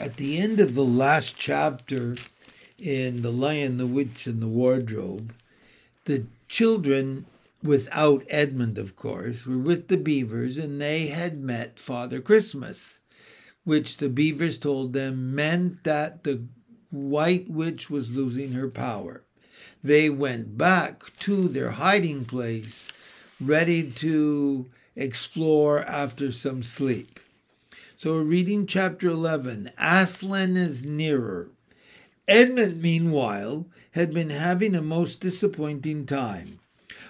At the end of the last chapter in The Lion, the Witch, and the Wardrobe, the children, without Edmund, of course, were with the beavers and they had met Father Christmas, which the beavers told them meant that the White Witch was losing her power. They went back to their hiding place, ready to explore after some sleep. So we're reading chapter 11. Aslan is nearer. Edmund, meanwhile, had been having a most disappointing time.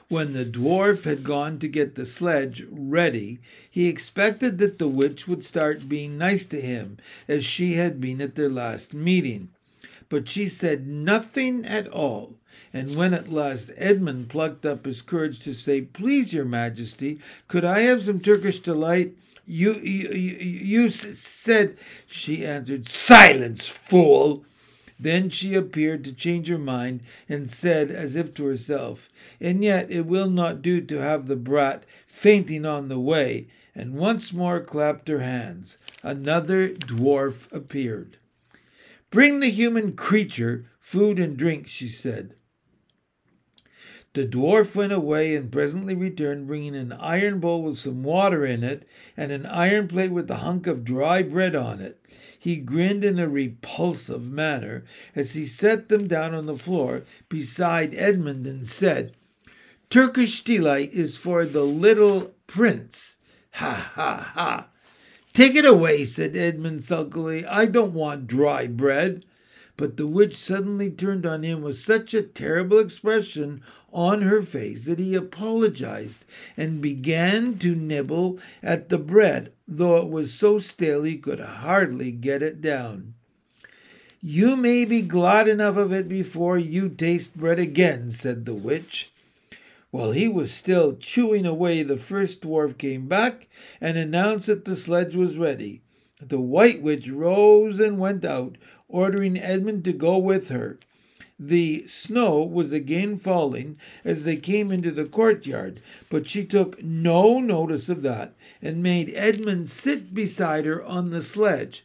When the dwarf had gone to get the sledge ready, he expected that the witch would start being nice to him, as she had been at their last meeting. But she said nothing at all, and when at last Edmund plucked up his courage to say, Please, your majesty, could I have some Turkish delight? You, you, you, you said, she answered, Silence, fool! Then she appeared to change her mind and said, as if to herself, And yet it will not do to have the brat fainting on the way, and once more clapped her hands. Another dwarf appeared. Bring the human creature food and drink, she said. The dwarf went away and presently returned, bringing an iron bowl with some water in it and an iron plate with a hunk of dry bread on it. He grinned in a repulsive manner as he set them down on the floor beside Edmund and said, Turkish delight is for the little prince. Ha ha ha! Take it away, said Edmund sulkily. I don't want dry bread. But the witch suddenly turned on him with such a terrible expression on her face that he apologized and began to nibble at the bread, though it was so stale he could hardly get it down. You may be glad enough of it before you taste bread again, said the witch. While he was still chewing away, the first dwarf came back and announced that the sledge was ready. The white witch rose and went out, ordering Edmund to go with her. The snow was again falling as they came into the courtyard, but she took no notice of that and made Edmund sit beside her on the sledge.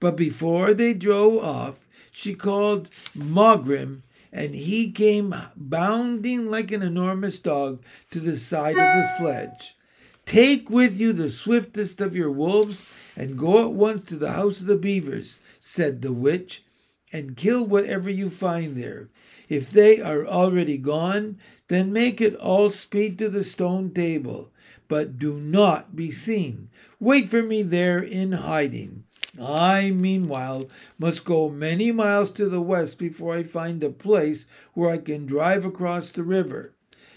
But before they drove off, she called Maugrim, and he came bounding like an enormous dog to the side of the sledge. Take with you the swiftest of your wolves and go at once to the house of the beavers, said the witch, and kill whatever you find there. If they are already gone, then make it all speed to the stone table, but do not be seen. Wait for me there in hiding. I, meanwhile, must go many miles to the west before I find a place where I can drive across the river.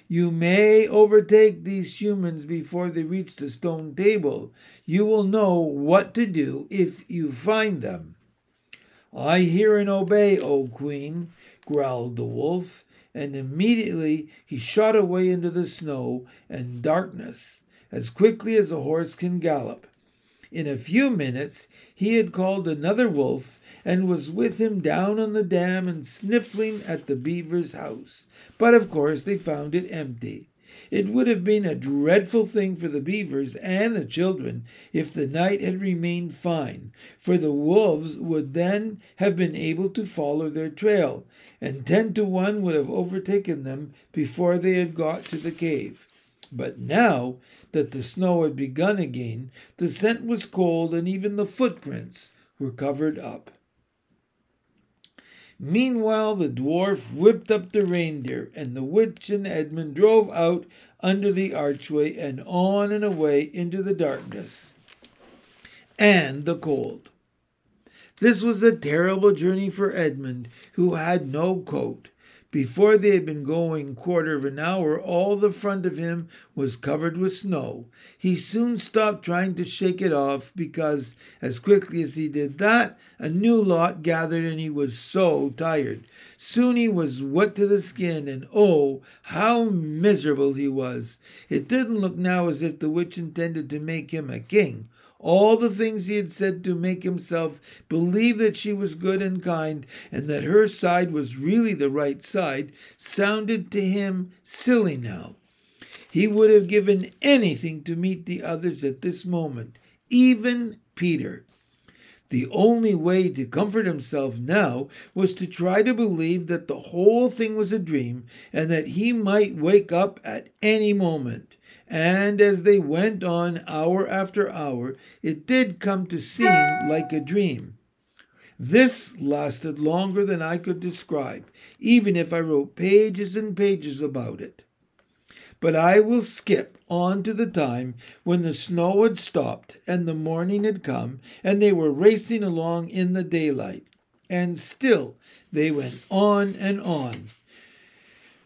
You may overtake these humans before they reach the stone table. You will know what to do if you find them. I hear and obey, O queen, growled the wolf, and immediately he shot away into the snow and darkness as quickly as a horse can gallop. In a few minutes he had called another wolf and was with him down on the dam and sniffling at the beaver's house. But of course they found it empty. It would have been a dreadful thing for the beavers and the children if the night had remained fine, for the wolves would then have been able to follow their trail, and ten to one would have overtaken them before they had got to the cave. But now that the snow had begun again, the scent was cold and even the footprints were covered up. Meanwhile, the dwarf whipped up the reindeer, and the witch and Edmund drove out under the archway and on and away into the darkness and the cold. This was a terrible journey for Edmund, who had no coat. Before they had been going quarter of an hour, all the front of him was covered with snow. He soon stopped trying to shake it off because, as quickly as he did that, a new lot gathered and he was so tired. Soon he was wet to the skin, and oh, how miserable he was! It didn't look now as if the witch intended to make him a king. All the things he had said to make himself believe that she was good and kind and that her side was really the right side sounded to him silly now. He would have given anything to meet the others at this moment, even Peter. The only way to comfort himself now was to try to believe that the whole thing was a dream and that he might wake up at any moment. And as they went on hour after hour, it did come to seem like a dream. This lasted longer than I could describe, even if I wrote pages and pages about it. But I will skip on to the time when the snow had stopped and the morning had come, and they were racing along in the daylight. And still they went on and on,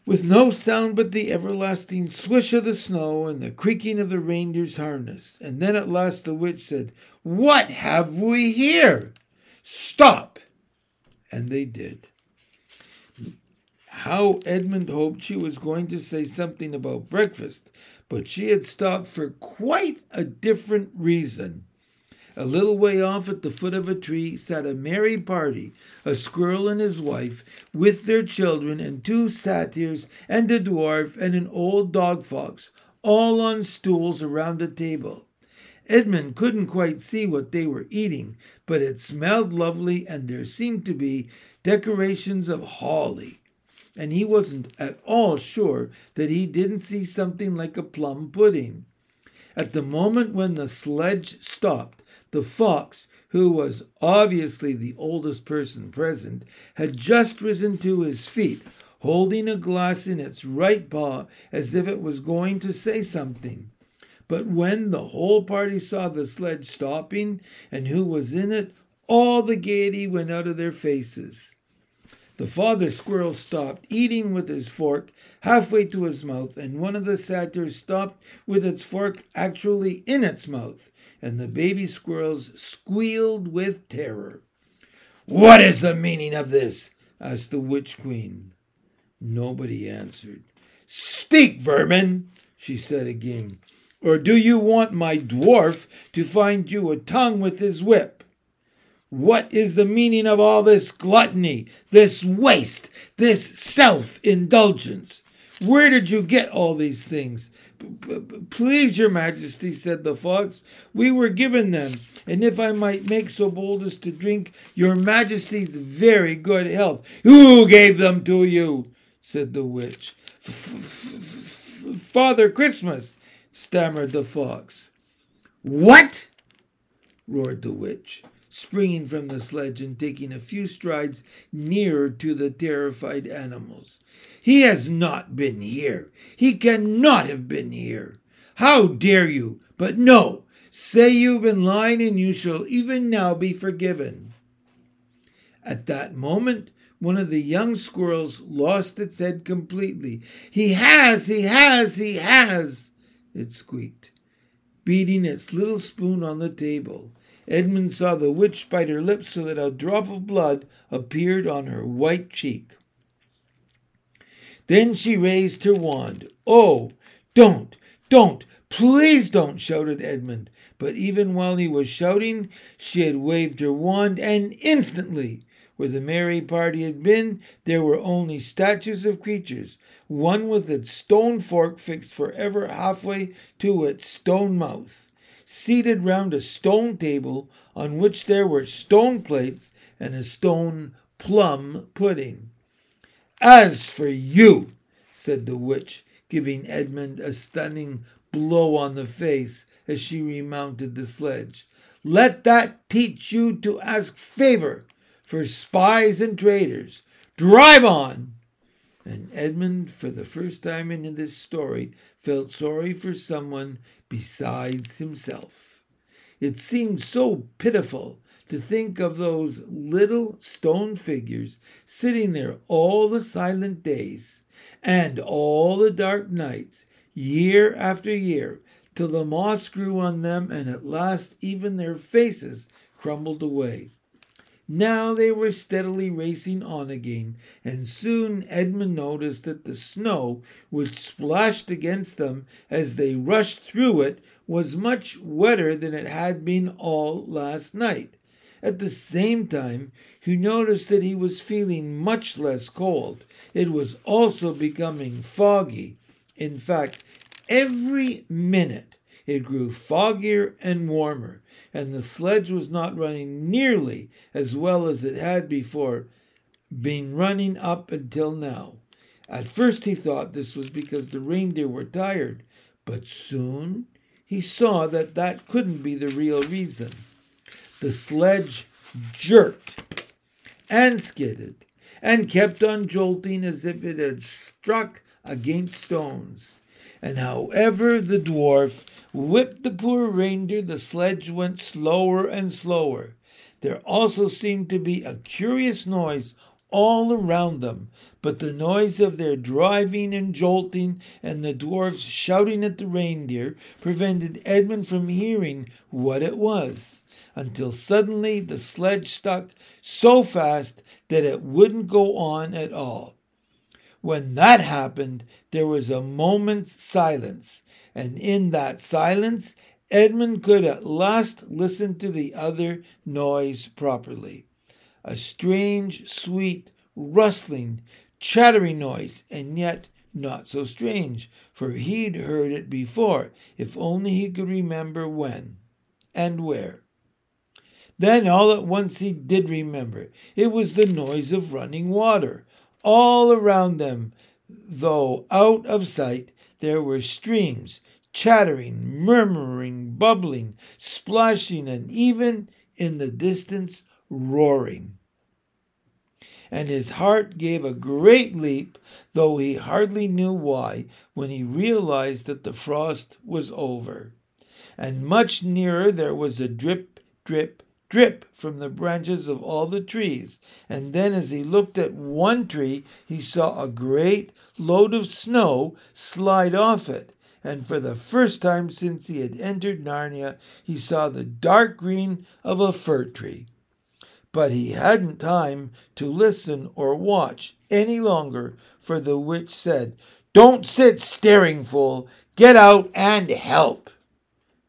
with no sound but the everlasting swish of the snow and the creaking of the reindeer's harness. And then at last the witch said, What have we here? Stop! And they did how Edmund hoped she was going to say something about breakfast, but she had stopped for quite a different reason. A little way off at the foot of a tree sat a merry party, a squirrel and his wife, with their children, and two satyrs, and a dwarf, and an old dog fox, all on stools around a table. Edmund couldn't quite see what they were eating, but it smelled lovely, and there seemed to be decorations of holly and he wasn't at all sure that he didn't see something like a plum pudding. At the moment when the sledge stopped, the fox, who was obviously the oldest person present, had just risen to his feet, holding a glass in its right paw as if it was going to say something. But when the whole party saw the sledge stopping and who was in it, all the gaiety went out of their faces. The father squirrel stopped eating with his fork halfway to his mouth, and one of the satyrs stopped with its fork actually in its mouth, and the baby squirrels squealed with terror. What is the meaning of this? asked the witch queen. Nobody answered. Speak, vermin, she said again. Or do you want my dwarf to find you a tongue with his whip? What is the meaning of all this gluttony, this waste, this self indulgence? Where did you get all these things? Please, your majesty, said the fox, we were given them, and if I might make so bold as to drink your majesty's very good health. Who gave them to you? said the witch. Father Christmas, stammered the fox. What? roared the witch springing from the sledge and taking a few strides nearer to the terrified animals. He has not been here. He cannot have been here. How dare you? But no, say you've been lying and you shall even now be forgiven. At that moment, one of the young squirrels lost its head completely. He has, he has, he has, it squeaked, beating its little spoon on the table. Edmund saw the witch bite her lips so that a drop of blood appeared on her white cheek. Then she raised her wand. Oh, don't, don't, please don't, shouted Edmund. But even while he was shouting, she had waved her wand, and instantly, where the merry party had been, there were only statues of creatures, one with its stone fork fixed forever halfway to its stone mouth seated round a stone table on which there were stone plates and a stone plum pudding. As for you, said the witch, giving Edmund a stunning blow on the face as she remounted the sledge, let that teach you to ask favor for spies and traitors. Drive on! And Edmund, for the first time in this story, felt sorry for someone besides himself. It seemed so pitiful to think of those little stone figures sitting there all the silent days and all the dark nights, year after year, till the moss grew on them and at last even their faces crumbled away. Now they were steadily racing on again, and soon Edmund noticed that the snow which splashed against them as they rushed through it was much wetter than it had been all last night. At the same time, he noticed that he was feeling much less cold. It was also becoming foggy. In fact, every minute it grew foggier and warmer, and the sledge was not running nearly as well as it had before been running up until now. At first he thought this was because the reindeer were tired, but soon he saw that that couldn't be the real reason. The sledge jerked and skidded and kept on jolting as if it had struck against stones. And however the dwarf whipped the poor reindeer, the sledge went slower and slower. There also seemed to be a curious noise all around them, but the noise of their driving and jolting and the dwarfs shouting at the reindeer prevented Edmund from hearing what it was, until suddenly the sledge stuck so fast that it wouldn't go on at all. When that happened, there was a moment's silence, and in that silence, Edmund could at last listen to the other noise properly a strange, sweet, rustling, chattering noise, and yet not so strange, for he'd heard it before, if only he could remember when and where. Then all at once he did remember. It was the noise of running water. All around them, though out of sight, there were streams, chattering, murmuring, bubbling, splashing, and even in the distance, roaring. And his heart gave a great leap, though he hardly knew why, when he realized that the frost was over. And much nearer there was a drip, drip, drip from the branches of all the trees. And then, as he looked at one tree, he saw a great load of snow slide off it. And for the first time since he had entered Narnia, he saw the dark green of a fir tree but he hadn't time to listen or watch any longer, for the witch said, Don't sit staring, fool! Get out and help!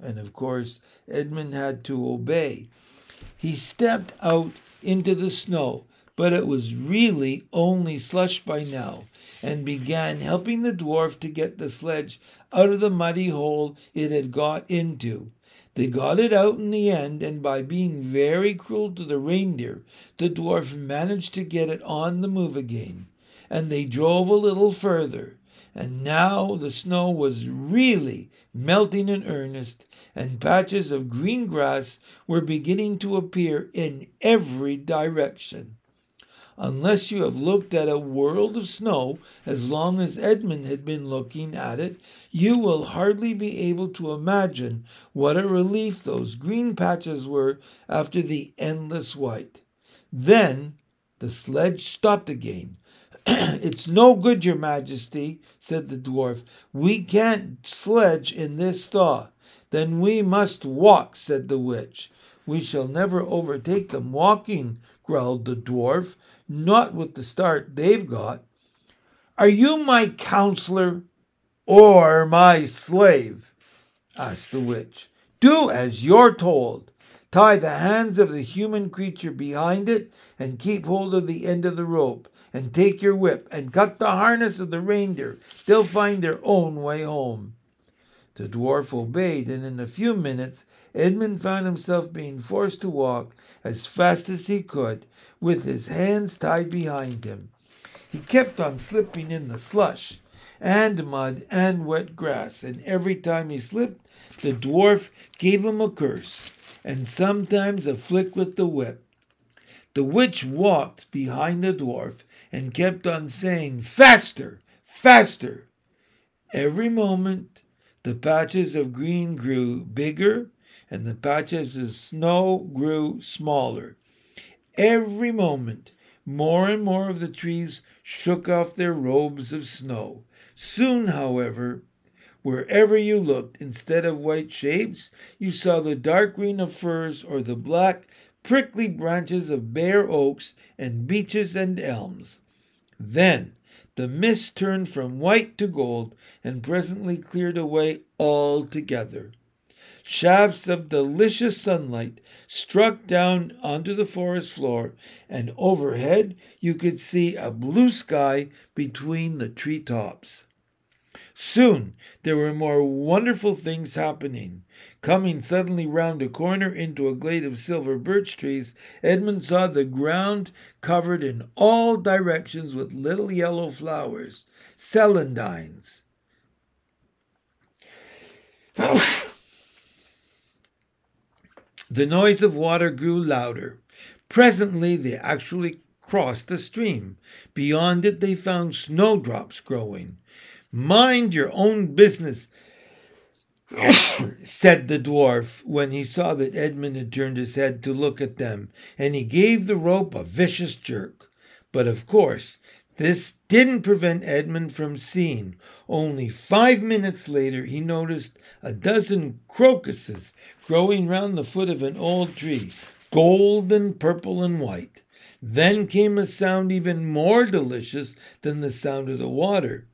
And of course, Edmund had to obey. He stepped out into the snow, but it was really only slush by now, and began helping the dwarf to get the sledge out of the muddy hole it had got into. They got it out in the end, and by being very cruel to the reindeer, the dwarf managed to get it on the move again. And they drove a little further, and now the snow was really melting in earnest, and patches of green grass were beginning to appear in every direction. Unless you have looked at a world of snow as long as Edmund had been looking at it, you will hardly be able to imagine what a relief those green patches were after the endless white. Then the sledge stopped again. it's no good, your majesty, said the dwarf. We can't sledge in this thaw. Then we must walk, said the witch. We shall never overtake them walking, growled the dwarf not with the start they've got. Are you my counselor or my slave? asked the witch. Do as you're told. Tie the hands of the human creature behind it and keep hold of the end of the rope. And take your whip and cut the harness of the reindeer. They'll find their own way home. The dwarf obeyed, and in a few minutes Edmund found himself being forced to walk as fast as he could with his hands tied behind him. He kept on slipping in the slush and mud and wet grass, and every time he slipped, the dwarf gave him a curse and sometimes a flick with the whip. The witch walked behind the dwarf and kept on saying, Faster, faster. Every moment, the patches of green grew bigger and the patches of snow grew smaller. Every moment, more and more of the trees shook off their robes of snow. Soon, however, wherever you looked, instead of white shapes, you saw the dark green of firs or the black, prickly branches of bare oaks and beeches and elms. Then the mist turned from white to gold and presently cleared away altogether. Shafts of delicious sunlight struck down onto the forest floor, and overhead you could see a blue sky between the tree tops. Soon there were more wonderful things happening. Coming suddenly round a corner into a glade of silver birch trees, Edmund saw the ground covered in all directions with little yellow flowers, celandines. the noise of water grew louder. Presently they actually crossed the stream. Beyond it they found snowdrops growing. Mind your own business, said the dwarf when he saw that Edmund had turned his head to look at them, and he gave the rope a vicious jerk. But of course, this didn't prevent Edmund from seeing. Only five minutes later, he noticed a dozen crocuses growing round the foot of an old tree, golden, purple, and white. Then came a sound even more delicious than the sound of the water.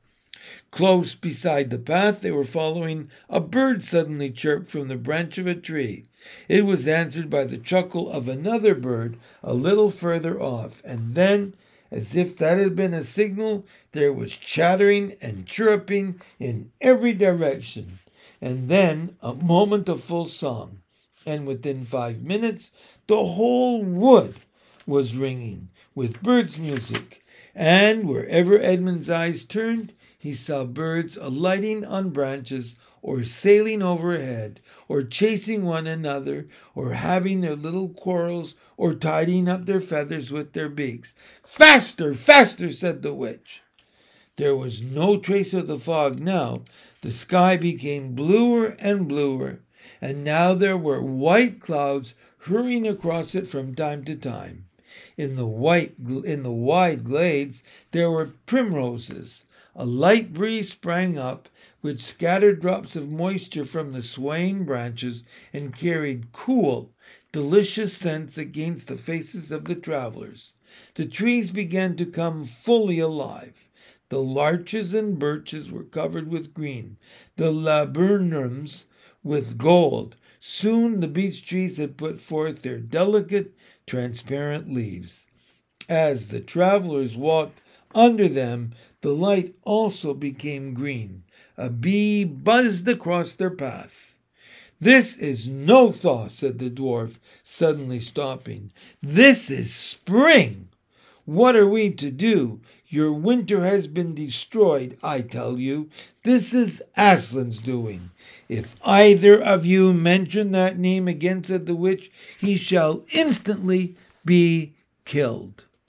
Close beside the path they were following, a bird suddenly chirped from the branch of a tree. It was answered by the chuckle of another bird a little further off, and then, as if that had been a signal, there was chattering and chirruping in every direction, and then a moment of full song, and within five minutes the whole wood was ringing with birds' music, and wherever Edmund's eyes turned, he saw birds alighting on branches or sailing overhead or chasing one another or having their little quarrels or tidying up their feathers with their beaks. Faster, faster, said the witch. There was no trace of the fog now. The sky became bluer and bluer, and now there were white clouds hurrying across it from time to time. In the white in the wide glades there were primroses a light breeze sprang up, which scattered drops of moisture from the swaying branches and carried cool, delicious scents against the faces of the travelers. The trees began to come fully alive. The larches and birches were covered with green, the laburnums with gold. Soon the beech trees had put forth their delicate, transparent leaves. As the travelers walked under them, the light also became green. A bee buzzed across their path. This is no thaw, said the dwarf, suddenly stopping. This is spring. What are we to do? Your winter has been destroyed, I tell you. This is Aslan's doing. If either of you mention that name again, said the witch, he shall instantly be killed.